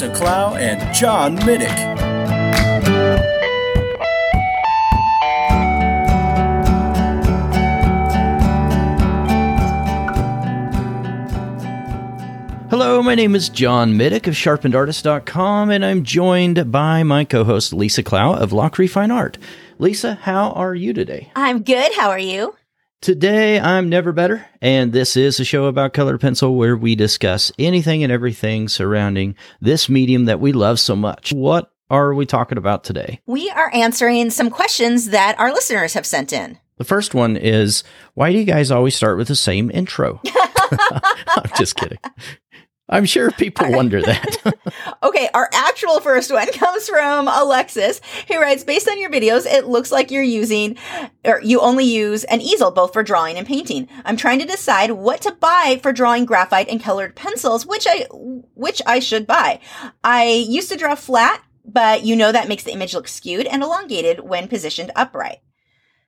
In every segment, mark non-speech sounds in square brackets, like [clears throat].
Lisa Clough and John Middick. Hello, my name is John Middick of sharpenedartist.com, and I'm joined by my co host Lisa Clough of Lachri Fine Art. Lisa, how are you today? I'm good. How are you? Today, I'm never better, and this is a show about colored pencil where we discuss anything and everything surrounding this medium that we love so much. What are we talking about today? We are answering some questions that our listeners have sent in. The first one is why do you guys always start with the same intro? [laughs] [laughs] I'm just kidding. I'm sure people [laughs] wonder that. [laughs] okay, our actual first one [laughs] comes from Alexis, who writes Based on your videos, it looks like you're using, or you only use an easel both for drawing and painting. I'm trying to decide what to buy for drawing graphite and colored pencils, which I, which I should buy. I used to draw flat, but you know that makes the image look skewed and elongated when positioned upright.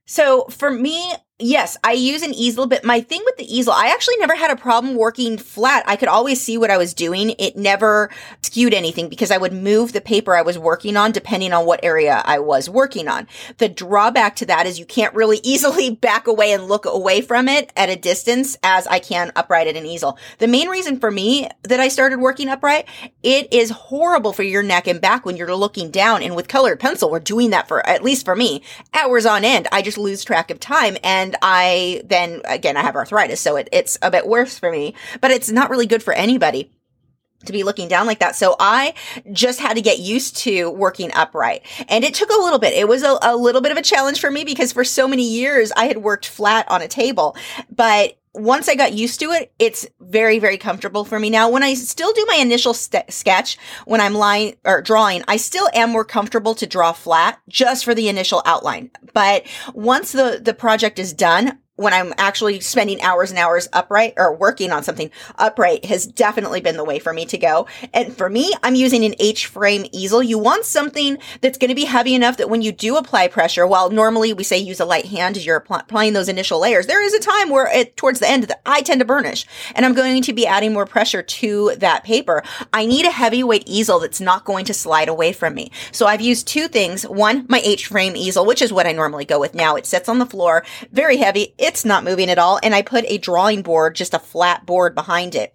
So for me, yes, I use an easel, but my thing with the easel, I actually never had a problem working flat. I could always see what I was doing. It never skewed anything because I would move the paper I was working on depending on what area I was working on. The drawback to that is you can't really [laughs] easily back away and look away from it at a distance as I can upright at an easel. The main reason for me that I started working upright, it is horrible for your neck and back when you're looking down. And with colored pencil, we're doing that for, at least for me, hours on end. I just lose track of time and and I then again I have arthritis, so it, it's a bit worse for me. But it's not really good for anybody to be looking down like that. So I just had to get used to working upright. And it took a little bit. It was a, a, little bit of a challenge for me because for so many years I had worked flat on a table. But once I got used to it, it's very, very comfortable for me now. When I still do my initial st- sketch, when I'm lying or drawing, I still am more comfortable to draw flat just for the initial outline. But once the, the project is done, when I'm actually spending hours and hours upright or working on something upright has definitely been the way for me to go. And for me, I'm using an H frame easel. You want something that's going to be heavy enough that when you do apply pressure, while normally we say use a light hand as you're applying those initial layers, there is a time where it, towards the end that I tend to burnish and I'm going to be adding more pressure to that paper. I need a heavyweight easel that's not going to slide away from me. So I've used two things. One, my H frame easel, which is what I normally go with now. It sits on the floor, very heavy. It's not moving at all. And I put a drawing board, just a flat board behind it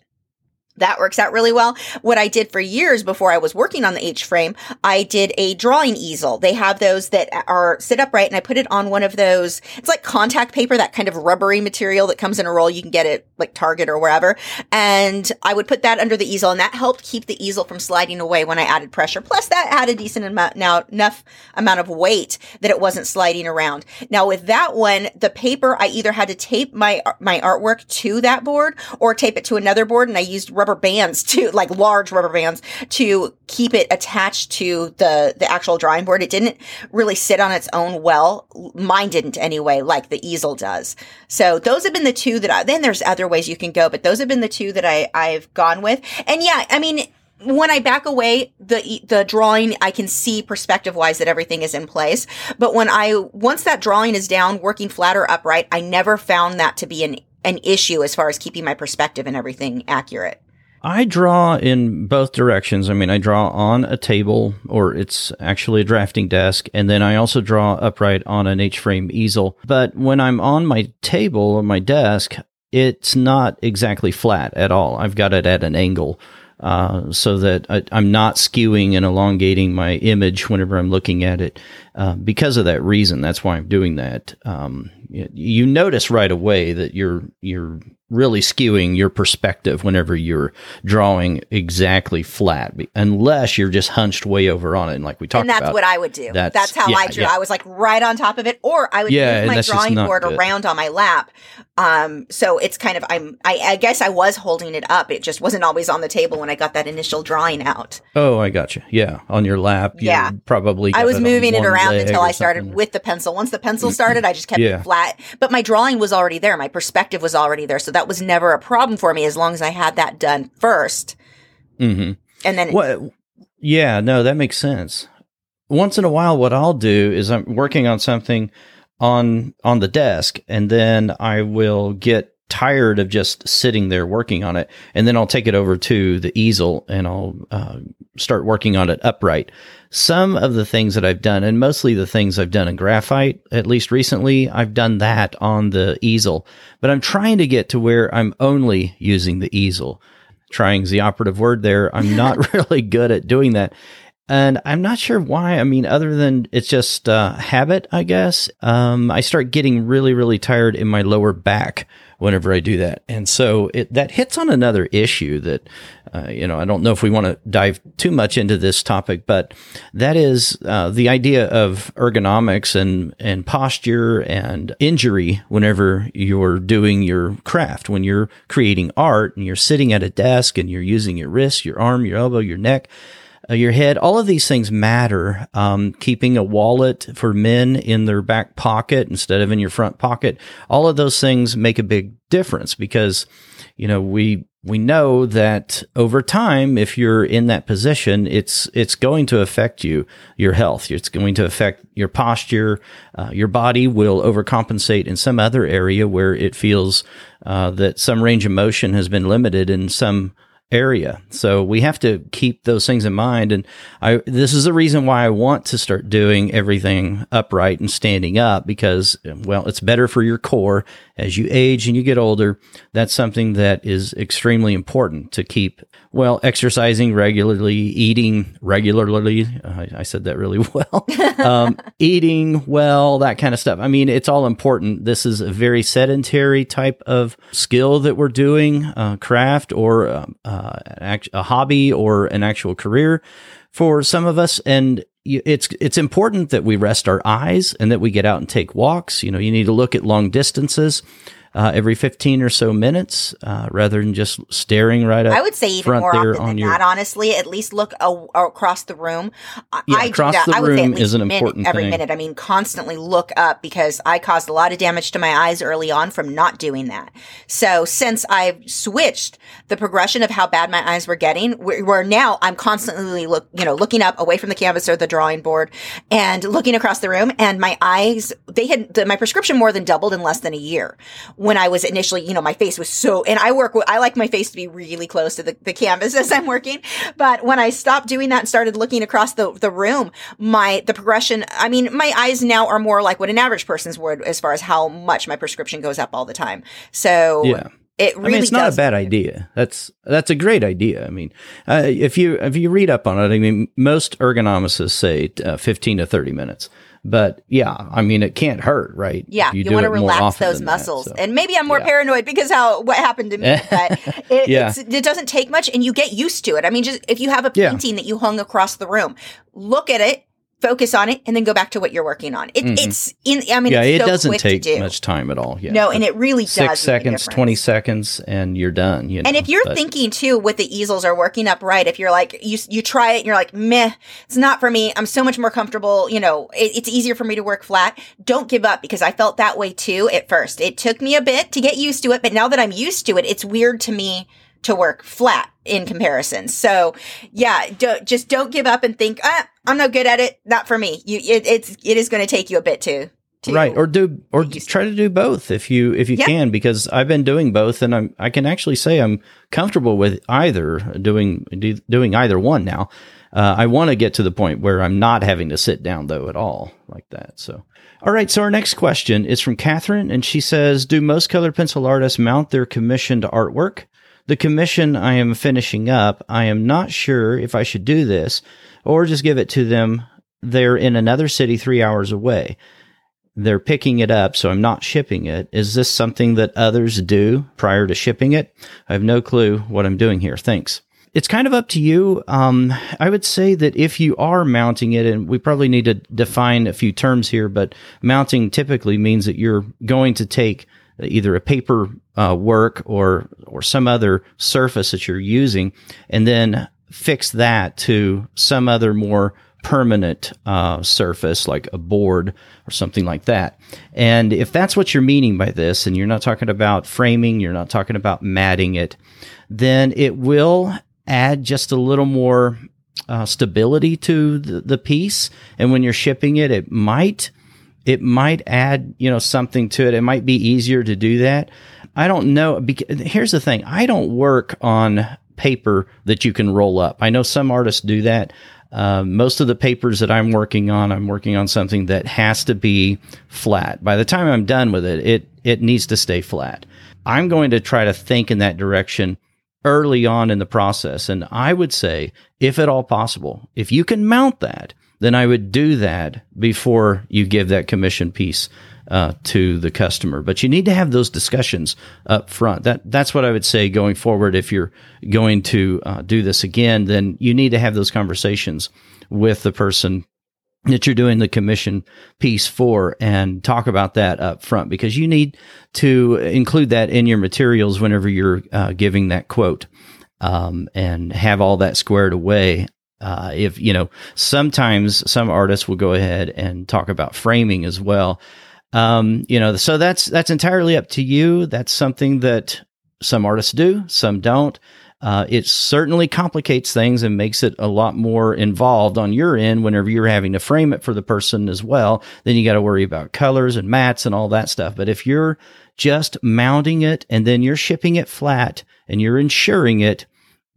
that works out really well. What I did for years before I was working on the H frame, I did a drawing easel. They have those that are sit upright and I put it on one of those. It's like contact paper, that kind of rubbery material that comes in a roll. You can get it like Target or wherever. And I would put that under the easel and that helped keep the easel from sliding away when I added pressure. Plus that had a decent amount, now enough amount of weight that it wasn't sliding around. Now with that one, the paper, I either had to tape my, my artwork to that board or tape it to another board and I used rubber rubber bands to like large rubber bands to keep it attached to the the actual drawing board. It didn't really sit on its own well. Mine didn't anyway, like the easel does. So those have been the two that I, then there's other ways you can go, but those have been the two that I I've gone with. And yeah, I mean when I back away the the drawing, I can see perspective wise that everything is in place. But when I once that drawing is down, working flat or upright, I never found that to be an an issue as far as keeping my perspective and everything accurate. I draw in both directions. I mean, I draw on a table, or it's actually a drafting desk, and then I also draw upright on an H frame easel. But when I'm on my table or my desk, it's not exactly flat at all. I've got it at an angle. Uh, so that I, am not skewing and elongating my image whenever I'm looking at it. Uh, because of that reason, that's why I'm doing that. Um, you, you notice right away that your your really skewing your perspective whenever you're drawing exactly flat, unless you're just hunched way over on it. And like we talked about. and that's about, what I would do. That's- That's, how yeah, I drew. yeah. I was like right on top of it, or I would Yeah, move my drawing board good. around on my lap. Um, so it's kind of I'm. I, I guess I was holding it up. It just wasn't always on the table when I got that initial drawing out. oh, I got you. Yeah, on your lap. you Yeah. probably. I was on moving it around until I started something. with the pencil. Once the pencil [clears throat] started, I just kept it flat. But my drawing was already there. My perspective was already there. So that was never a problem for me as long as I had that done first. hmm And then What? Yeah, no, that makes sense. Once in a while, what I'll do is I'm working on something on on the desk, and then I will get tired of just sitting there working on it, and then I'll take it over to the easel and I'll uh, start working on it upright. Some of the things that I've done, and mostly the things I've done in graphite, at least recently, I've done that on the easel. But I'm trying to get to where I'm only using the easel trying's the operative word there. I'm not [laughs] really good at doing that. And I'm not sure why. I mean, other than it's just uh, habit, I guess. Um, I start getting really, really tired in my lower back whenever I do that, and so it that hits on another issue that uh, you know I don't know if we want to dive too much into this topic, but that is uh, the idea of ergonomics and and posture and injury whenever you're doing your craft, when you're creating art and you're sitting at a desk and you're using your wrist, your arm, your elbow, your neck your head. All of these things matter. Um, keeping a wallet for men in their back pocket instead of in your front pocket. All of those things make a big difference because, you know, we, we know that over time, if you're in that position, it's, it's going to affect you, your health. It's going to affect your posture. Uh, your body will overcompensate in some other area where it feels, uh, that some range of motion has been limited in some area. So we have to keep those things in mind. And I, this is the reason why I want to start doing everything upright and standing up because, well, it's better for your core as you age and you get older. That's something that is extremely important to keep, well, exercising regularly, eating regularly. Uh, I, said that really [laughs] well. um, eating well, that kind of stuff. I mean, it's all important. This is a very sedentary type of skill that we're doing, uh, craft or um, uh, act- a hobby or an actual career for some of us. And it's it's important that we rest our eyes and that we get out and take walks. You know, you need to look at long distances. Uh, every 15 or so minutes, uh, rather than just staring right at I would say even more often than your- that. Honestly, at least look a- across the room. I- Yeah, I do across that. the I would say room least is an a minute important every thing. minute. I mean, constantly look up because I caused a lot of damage to my eyes early on from not doing that. So since I've switched the progression of how bad my eyes were getting, where, where now I'm constantly look, you know, looking up away from the canvas or the drawing board and looking across the room, and my eyes they had the, my prescription more than doubled in less than a year. When I was initially, you know, my face was so, and I work with, I like my face to be really close to the, the canvas [laughs] as I'm working. But when I stopped doing that and started looking across the, the room, my, the progression, I mean, my eyes now are more like what an average person's would as far as how much my prescription goes up all the time. So Yeah. it really I mean, it's not a bad idea. That's that's a great idea. I mean, uh, if you if you read up on it, I mean, most ergonomists say uh, fifteen to thirty minutes. But yeah, I mean, it can't hurt, right? Yeah, If you, want to relax those than that, muscles, so. and maybe I'm more yeah. paranoid because how what happened to me. [laughs] But it, Yeah. it's, it doesn't take much, and you get used to it. I mean, just if you have a Yeah. painting that you hung across the room, look at it, focus on it, and then go back to what you're working on. It, It's in. I mean, Mm-hmm. yeah, it's it so doesn't quick take do. much time at all. Yeah, No, and it really does make a six seconds, twenty seconds, and you're done. You know? And if you're But- thinking too, what the easels are working up right, if you're like you you try it and you're like meh, it's not for me. I'm so much more comfortable. You know, it, it's easier for me to work flat. Don't give up because I felt that way too at first. It took me a bit to get used to it, but now that I'm used to it, it's weird to me to work flat in comparison. So yeah, don't, just don't give up and think, ah, I'm no good at it. Not for me. You, it, it's it is going to take you a bit to. to right or do or get used to try to do both if you if you Yeah. can because i've been doing both and i'm i can actually say i'm comfortable with either doing do, doing either one now uh, i want to get to the point where i'm not having to sit down though at all like that so all right so our next question is from catherine and she says do most colored pencil artists mount their commissioned artwork the commission i am finishing up i am not sure if i should do this or just give it to them they're in another city three hours away they're picking it up, so I'm not shipping it. Is this something that others do prior to shipping it? I have no clue what I'm doing here. Thanks. It's kind of up to you. Um, I would say that if you are mounting it, and we probably need to define a few terms here, but mounting typically means that you're going to take either a paper uh, work or or some other surface that you're using, and then fix that to some other more permanent uh, surface like a board or something like that. And if that's what you're meaning by this, and you're not talking about framing, you're not talking about matting it, then it will add just a little more uh, stability to the, the piece. And when you're shipping it, it might it might add you know something to it. It might be easier to do that. I don't know. Here's the thing: I don't work on paper that you can roll up. I know some artists do that. Uh, most of the papers that I'm working on, I'm working on something that has to be flat. By the time I'm done with it, it it needs to stay flat. I'm going to try to think in that direction early on in the process, and I would say, if at all possible, if you can mount that, then I would do that before you give that commission piece uh, to the customer. But you need to have those discussions up front. That that's what I would say going forward. If you're going to uh, do this again, then you need to have those conversations with the person that you're doing the commission piece for and talk about that up front because you need to include that in your materials whenever you're uh, giving that quote um, and have all that squared away uh, if you know sometimes some artists will go ahead and talk about framing as well um, you know, so that's that's entirely up to you. That's something that some artists do, some don't. Uh, it certainly complicates things and makes it a lot more involved on your end whenever you're having to frame it for the person as well. Then you got to worry about colors and mats and all that stuff. But if you're just mounting it and then you're shipping it flat and you're insuring it,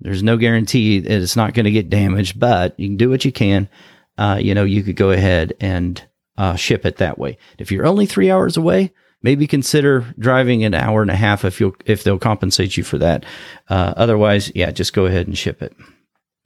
there's no guarantee that it's not going to get damaged, but you can do what you can. Uh, you know, you could go ahead and uh, ship it that way. If you're only three hours away, maybe consider driving an hour and a half if you if they'll compensate you for that. Uh, otherwise, yeah, just go ahead and ship it.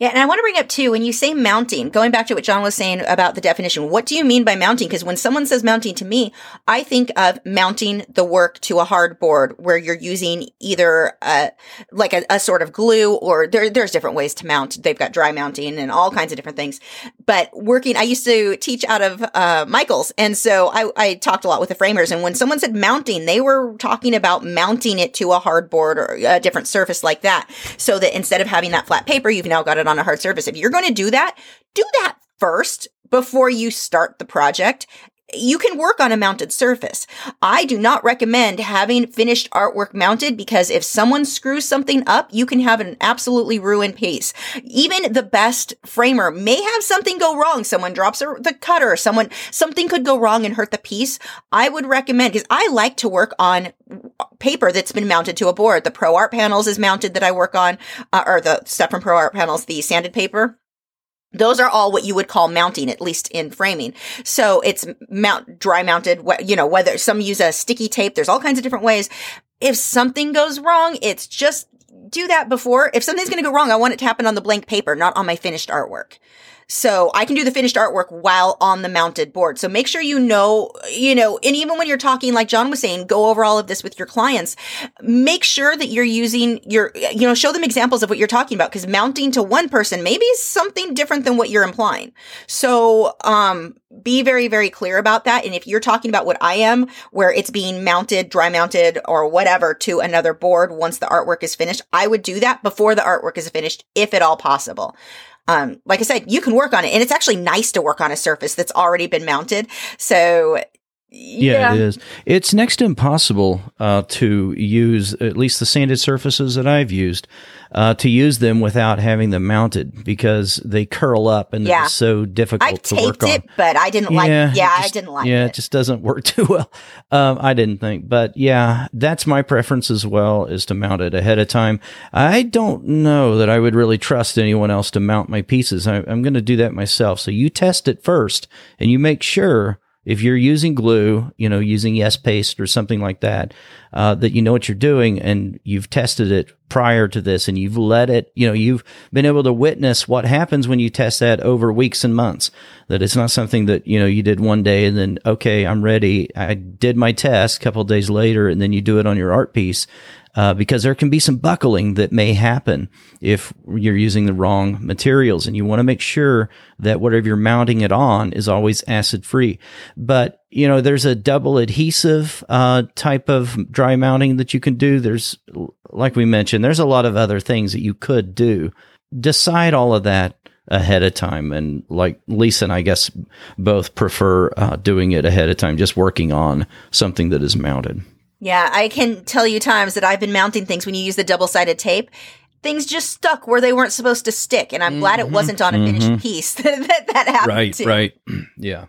Yeah, and I want to bring up too when you say mounting, going back to what John was saying about the definition, what do you mean by mounting? Because when someone says mounting to me, I think of mounting the work to a hardboard where you're using either a, like a, a sort of glue or there, there's different ways to mount. They've got dry mounting and all kinds of different things. But working, I used to teach out of uh, Michael's, and so I, I talked a lot with the framers. And when someone said mounting, they were talking about mounting it to a hardboard or a different surface like that, so that instead of having that flat paper, you've now got it on a hard surface. If you're going to do that, do that first before you start the project you can work on a mounted surface. I do not recommend having finished artwork mounted because if someone screws something up, you can have an absolutely ruined piece. Even the best framer may have something go wrong. Someone drops the cutter, someone, something could go wrong and hurt the piece. I would recommend, because I like to work on paper that's been mounted to a board. The Pro Art panels is mounted that I work on, uh, or the stuff from Pro Art panels, the sanded paper. Those are all what you would call mounting, at least in framing. So it's mount, dry mounted, you know, whether some use a sticky tape, there's all kinds of different ways. If something goes wrong, it's just do that before. If something's going to go wrong, I want it to happen on the blank paper, not on my finished artwork. So I can do the finished artwork while on the mounted board. So make sure you know, you know, and even when you're talking, like John was saying, go over all of this with your clients. Make sure that you're using your, you know, show them examples of what you're talking about because mounting to one person maybe is something different than what you're implying. So, um, be very, very clear about that. And if you're talking about what I am, where it's being mounted, dry mounted, or whatever to another board once the artwork is finished, I would do that before the artwork is finished, if at all possible um, like I said, you can work on it and it's actually nice to work on a surface that's already been mounted. So yeah. yeah. it is. It's next to impossible uh, to use at least the sanded surfaces that I've used uh, to use them without having them mounted because they curl up and yeah. they're so difficult I've to work on. it, but I didn't yeah, like. Yeah, just, I didn't like. Yeah, it. it just doesn't work [laughs] too well. Um, I didn't think, but yeah, that's my preference as well is to mount it ahead of time. I don't know that I would really trust anyone else to mount my pieces. I, I'm going to do that myself. So you test it first, and you make sure if you're using glue, you know, using Yes Paste or something like that, uh, that you know what you're doing and you've tested it prior to this and you've let it, you know, you've been able to witness what happens when you test that over weeks and months. That it's not something that, you know, you did one day and then, okay, I'm ready. I did my test a couple days later and then you do it on your art piece uh, because there can be some buckling that may happen if you're using the wrong materials and you want to make sure that whatever you're mounting it on is always acid free. But, you know, there's a double adhesive uh, type of dry mounting that you can do. There's, like we mentioned, there's a lot of other things that you could do. Decide all of that ahead of time. And like Lisa and I guess both prefer uh, doing it ahead of time, just working on something that is mounted. Yeah, I can tell you times that I've been mounting things when you use the double sided tape. Things just stuck where they weren't supposed to stick, and I'm mm-hmm, glad it mm-hmm. wasn't on a finished mm-hmm. piece [laughs] that that, happened. Right, to. right, [clears throat] yeah,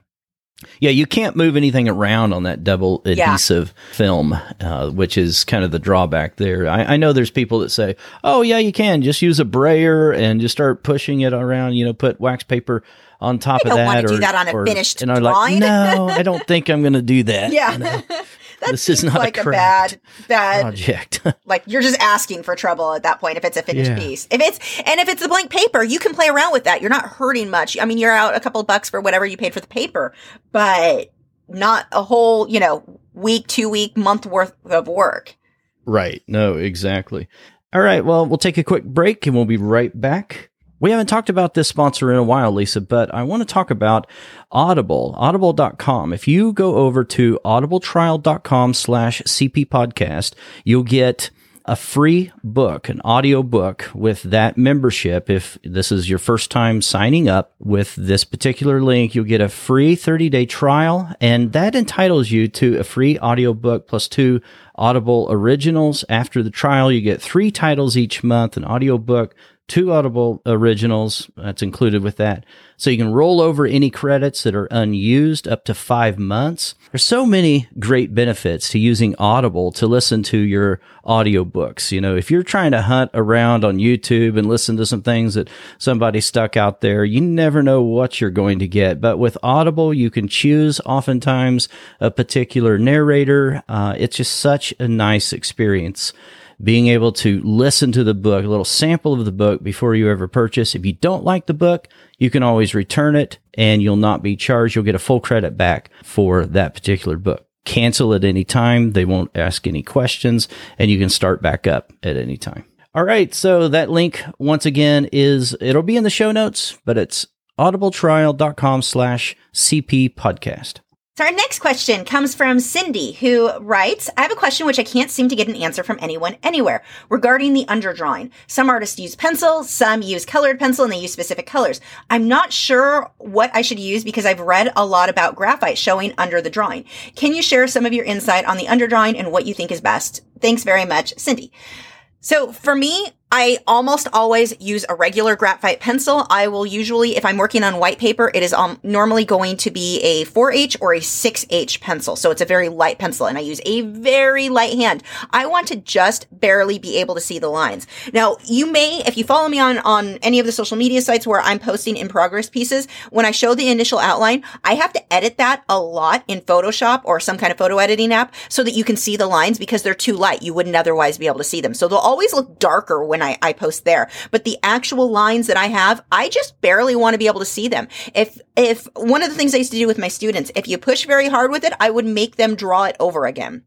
yeah. You can't move anything around on that double adhesive yeah. film, uh, which is kind of the drawback there. I, I, know there's people that say, "Oh, yeah, you can just use a brayer and just start pushing it around." You know, put wax paper on top of that, or do that on a or, finished and I'm like, no, [laughs] I don't think I'm going to do that. Yeah. You know? That this is not like a, a bad bad project. [laughs] like you're just asking for trouble at that point if it's a finished yeah. piece. If it's and if it's a blank paper, you can play around with that. You're not hurting much. I mean, you're out a couple of bucks for whatever you paid for the paper, but not a whole, you know, week, two week, month worth of work. Right. No, exactly. All right. Well, we'll take a quick break and we'll be right back. We haven't talked about this sponsor in a while, Lisa, but I want to talk about Audible, audible.com. If you go over to audibletrial.com slash CP podcast, you'll get a free book, an audio book with that membership. If this is your first time signing up with this particular link, you'll get a free 30 day trial and that entitles you to a free audio book plus two Audible originals. After the trial, you get three titles each month, an audio book, two Audible originals. That's included with that. So you can roll over any credits that are unused up to five months. There's so many great benefits to using Audible to listen to your audiobooks. You know, if you're trying to hunt around on YouTube and listen to some things that somebody stuck out there, you never know what you're going to get. But with Audible, you can choose oftentimes a particular narrator. Uh, it's just such a nice experience being able to listen to the book, a little sample of the book before you ever purchase. If you don't like the book, you can always return it and you'll not be charged. You'll get a full credit back for that particular book. Cancel at any time. They won't ask any questions and you can start back up at any time. All right. So that link once again is, it'll be in the show notes, but it's audibletrial.com slash CP podcast. So our next question comes from Cindy, who writes, I have a question which I can't seem to get an answer from anyone anywhere regarding the underdrawing. Some artists use pencil, some use colored pencil, and they use specific colors. I'm not sure what I should use because I've read a lot about graphite showing under the drawing. Can you share some of your insight on the underdrawing and what you think is best? Thanks very much, Cindy. So for me, I almost always use a regular graphite pencil. I will usually, if I'm working on white paper, it is um, normally going to be a 4H or a 6H pencil. So it's a very light pencil and I use a very light hand. I want to just barely be able to see the lines. Now, you may, if you follow me on, on any of the social media sites where I'm posting in progress pieces, when I show the initial outline, I have to edit that a lot in Photoshop or some kind of photo editing app so that you can see the lines because they're too light. You wouldn't otherwise be able to see them. So they'll always look darker when I, I post there. But the actual lines that I have, I just barely want to be able to see them. If, if one of the things I used to do with my students, if you push very hard with it, I would make them draw it over again.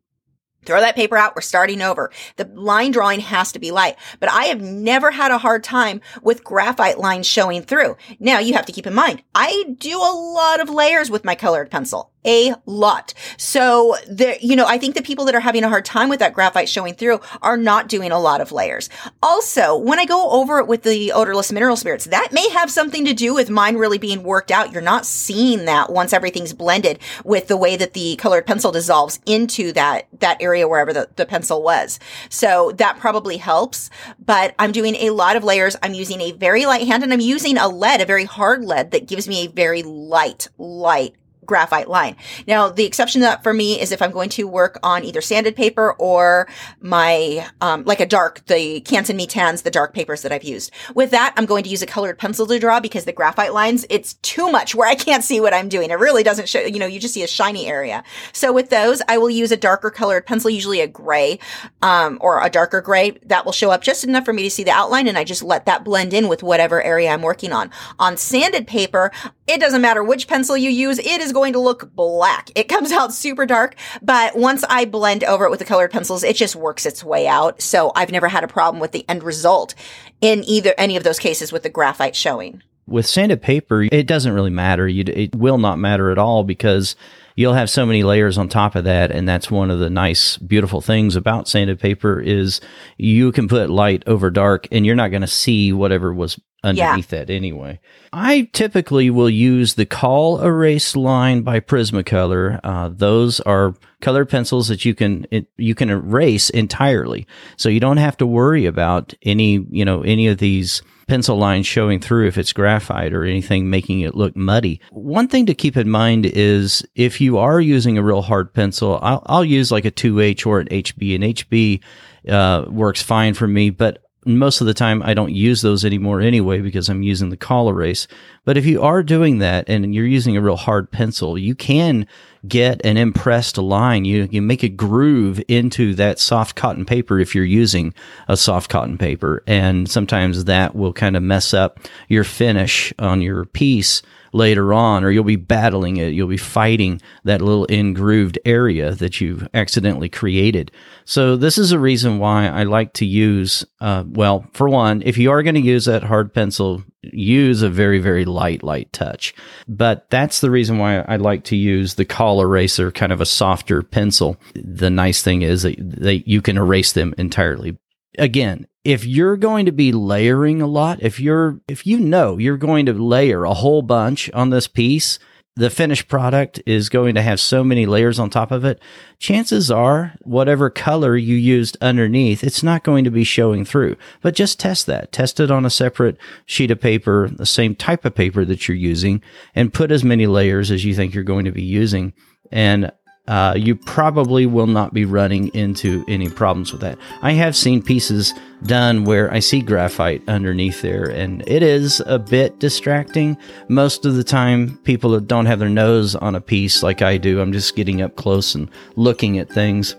Throw that paper out. We're starting over. The line drawing has to be light, but I have never had a hard time with graphite lines showing through. Now you have to keep in mind, I do a lot of layers with my colored pencil a lot. So there, you know, I think the people that are having a hard time with that graphite showing through are not doing a lot of layers. Also, when I go over it with the odorless mineral spirits, that may have something to do with mine really being worked out. You're not seeing that once everything's blended with the way that the colored pencil dissolves into that, that area wherever the, the pencil was. So that probably helps, but I'm doing a lot of layers. I'm using a very light hand and I'm using a lead, a very hard lead that gives me a very light, light graphite line. Now, the exception to that for me is if I'm going to work on either sanded paper or my, um, like a dark, the Canson Mi-Teintes, the dark papers that I've used. With that, I'm going to use a colored pencil to draw because the graphite lines, it's too much where I can't see what I'm doing. It really doesn't show, you know, you just see a shiny area. So with those, I will use a darker colored pencil, usually a gray, um, or a darker gray that will show up just enough for me to see the outline. And I just let that blend in with whatever area I'm working on. On sanded paper, it doesn't matter which pencil you use. It is going to look black. It comes out super dark, but once I blend over it with the colored pencils, it just works its way out. So I've never had a problem with the end result in either any of those cases with the graphite showing. With sanded paper, it doesn't really matter. You, it will not matter at all because you'll have so many layers on top of that and that's one of the nice beautiful things about sanded paper is you can put light over dark and you're not going to see whatever was underneath yeah. that anyway. I typically will use the Col-Erase line by Prismacolor. Uh, those are colored pencils that you can it, you can erase entirely, so you don't have to worry about any you know any of these pencil lines showing through if it's graphite or anything making it look muddy. One thing to keep in mind is if you are using a real hard pencil, I'll, I'll use like a 2H or an HB. An HB uh, works fine for me, but most of the time I don't use those anymore anyway because I'm using the Col-Erase. But if you are doing that and you're using a real hard pencil, you can get an impressed line. You you make a groove into that soft cotton paper if you're using a soft cotton paper, and sometimes that will kind of mess up your finish on your piece later on, or you'll be battling it. You'll be fighting that little ingrooved area that you've accidentally created. So this is a reason why I like to use, uh, well, for one, if you are going to use that hard pencil, use a very, very light, light touch. But that's the reason why I like to use the Col Eraser, kind of a softer pencil. The nice thing is that, that you can erase them entirely. Again, if you're going to be layering a lot, if you're, if you know you're going to layer a whole bunch on this piece, the finished product is going to have so many layers on top of it, chances are whatever color you used underneath, it's not going to be showing through. But just test that. Test it on a separate sheet of paper, the same type of paper that you're using, and put as many layers as you think you're going to be using. And uh, you probably will not be running into any problems with that. I have seen pieces done where I see graphite underneath there, and it is a bit distracting. Most of the time, people don't have their nose on a piece like I do. I'm just getting up close and looking at things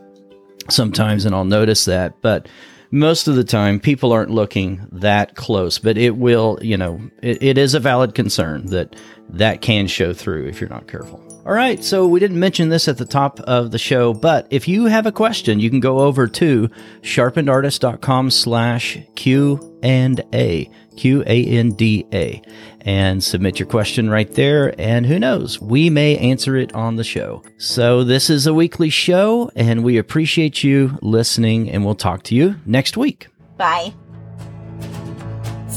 sometimes, and I'll notice that. But most of the time people aren't looking that close but it will you know it, it is a valid concern that that can show through if you're not careful all right, so we didn't mention this at the top of the show, but if you have a question, you can go over to sharpenedartist.com slash Q and A, Q A N D A, and submit your question right there. And who knows, we may answer it on the show. So this is a weekly show, and we appreciate you listening, and we'll talk to you next week. Bye.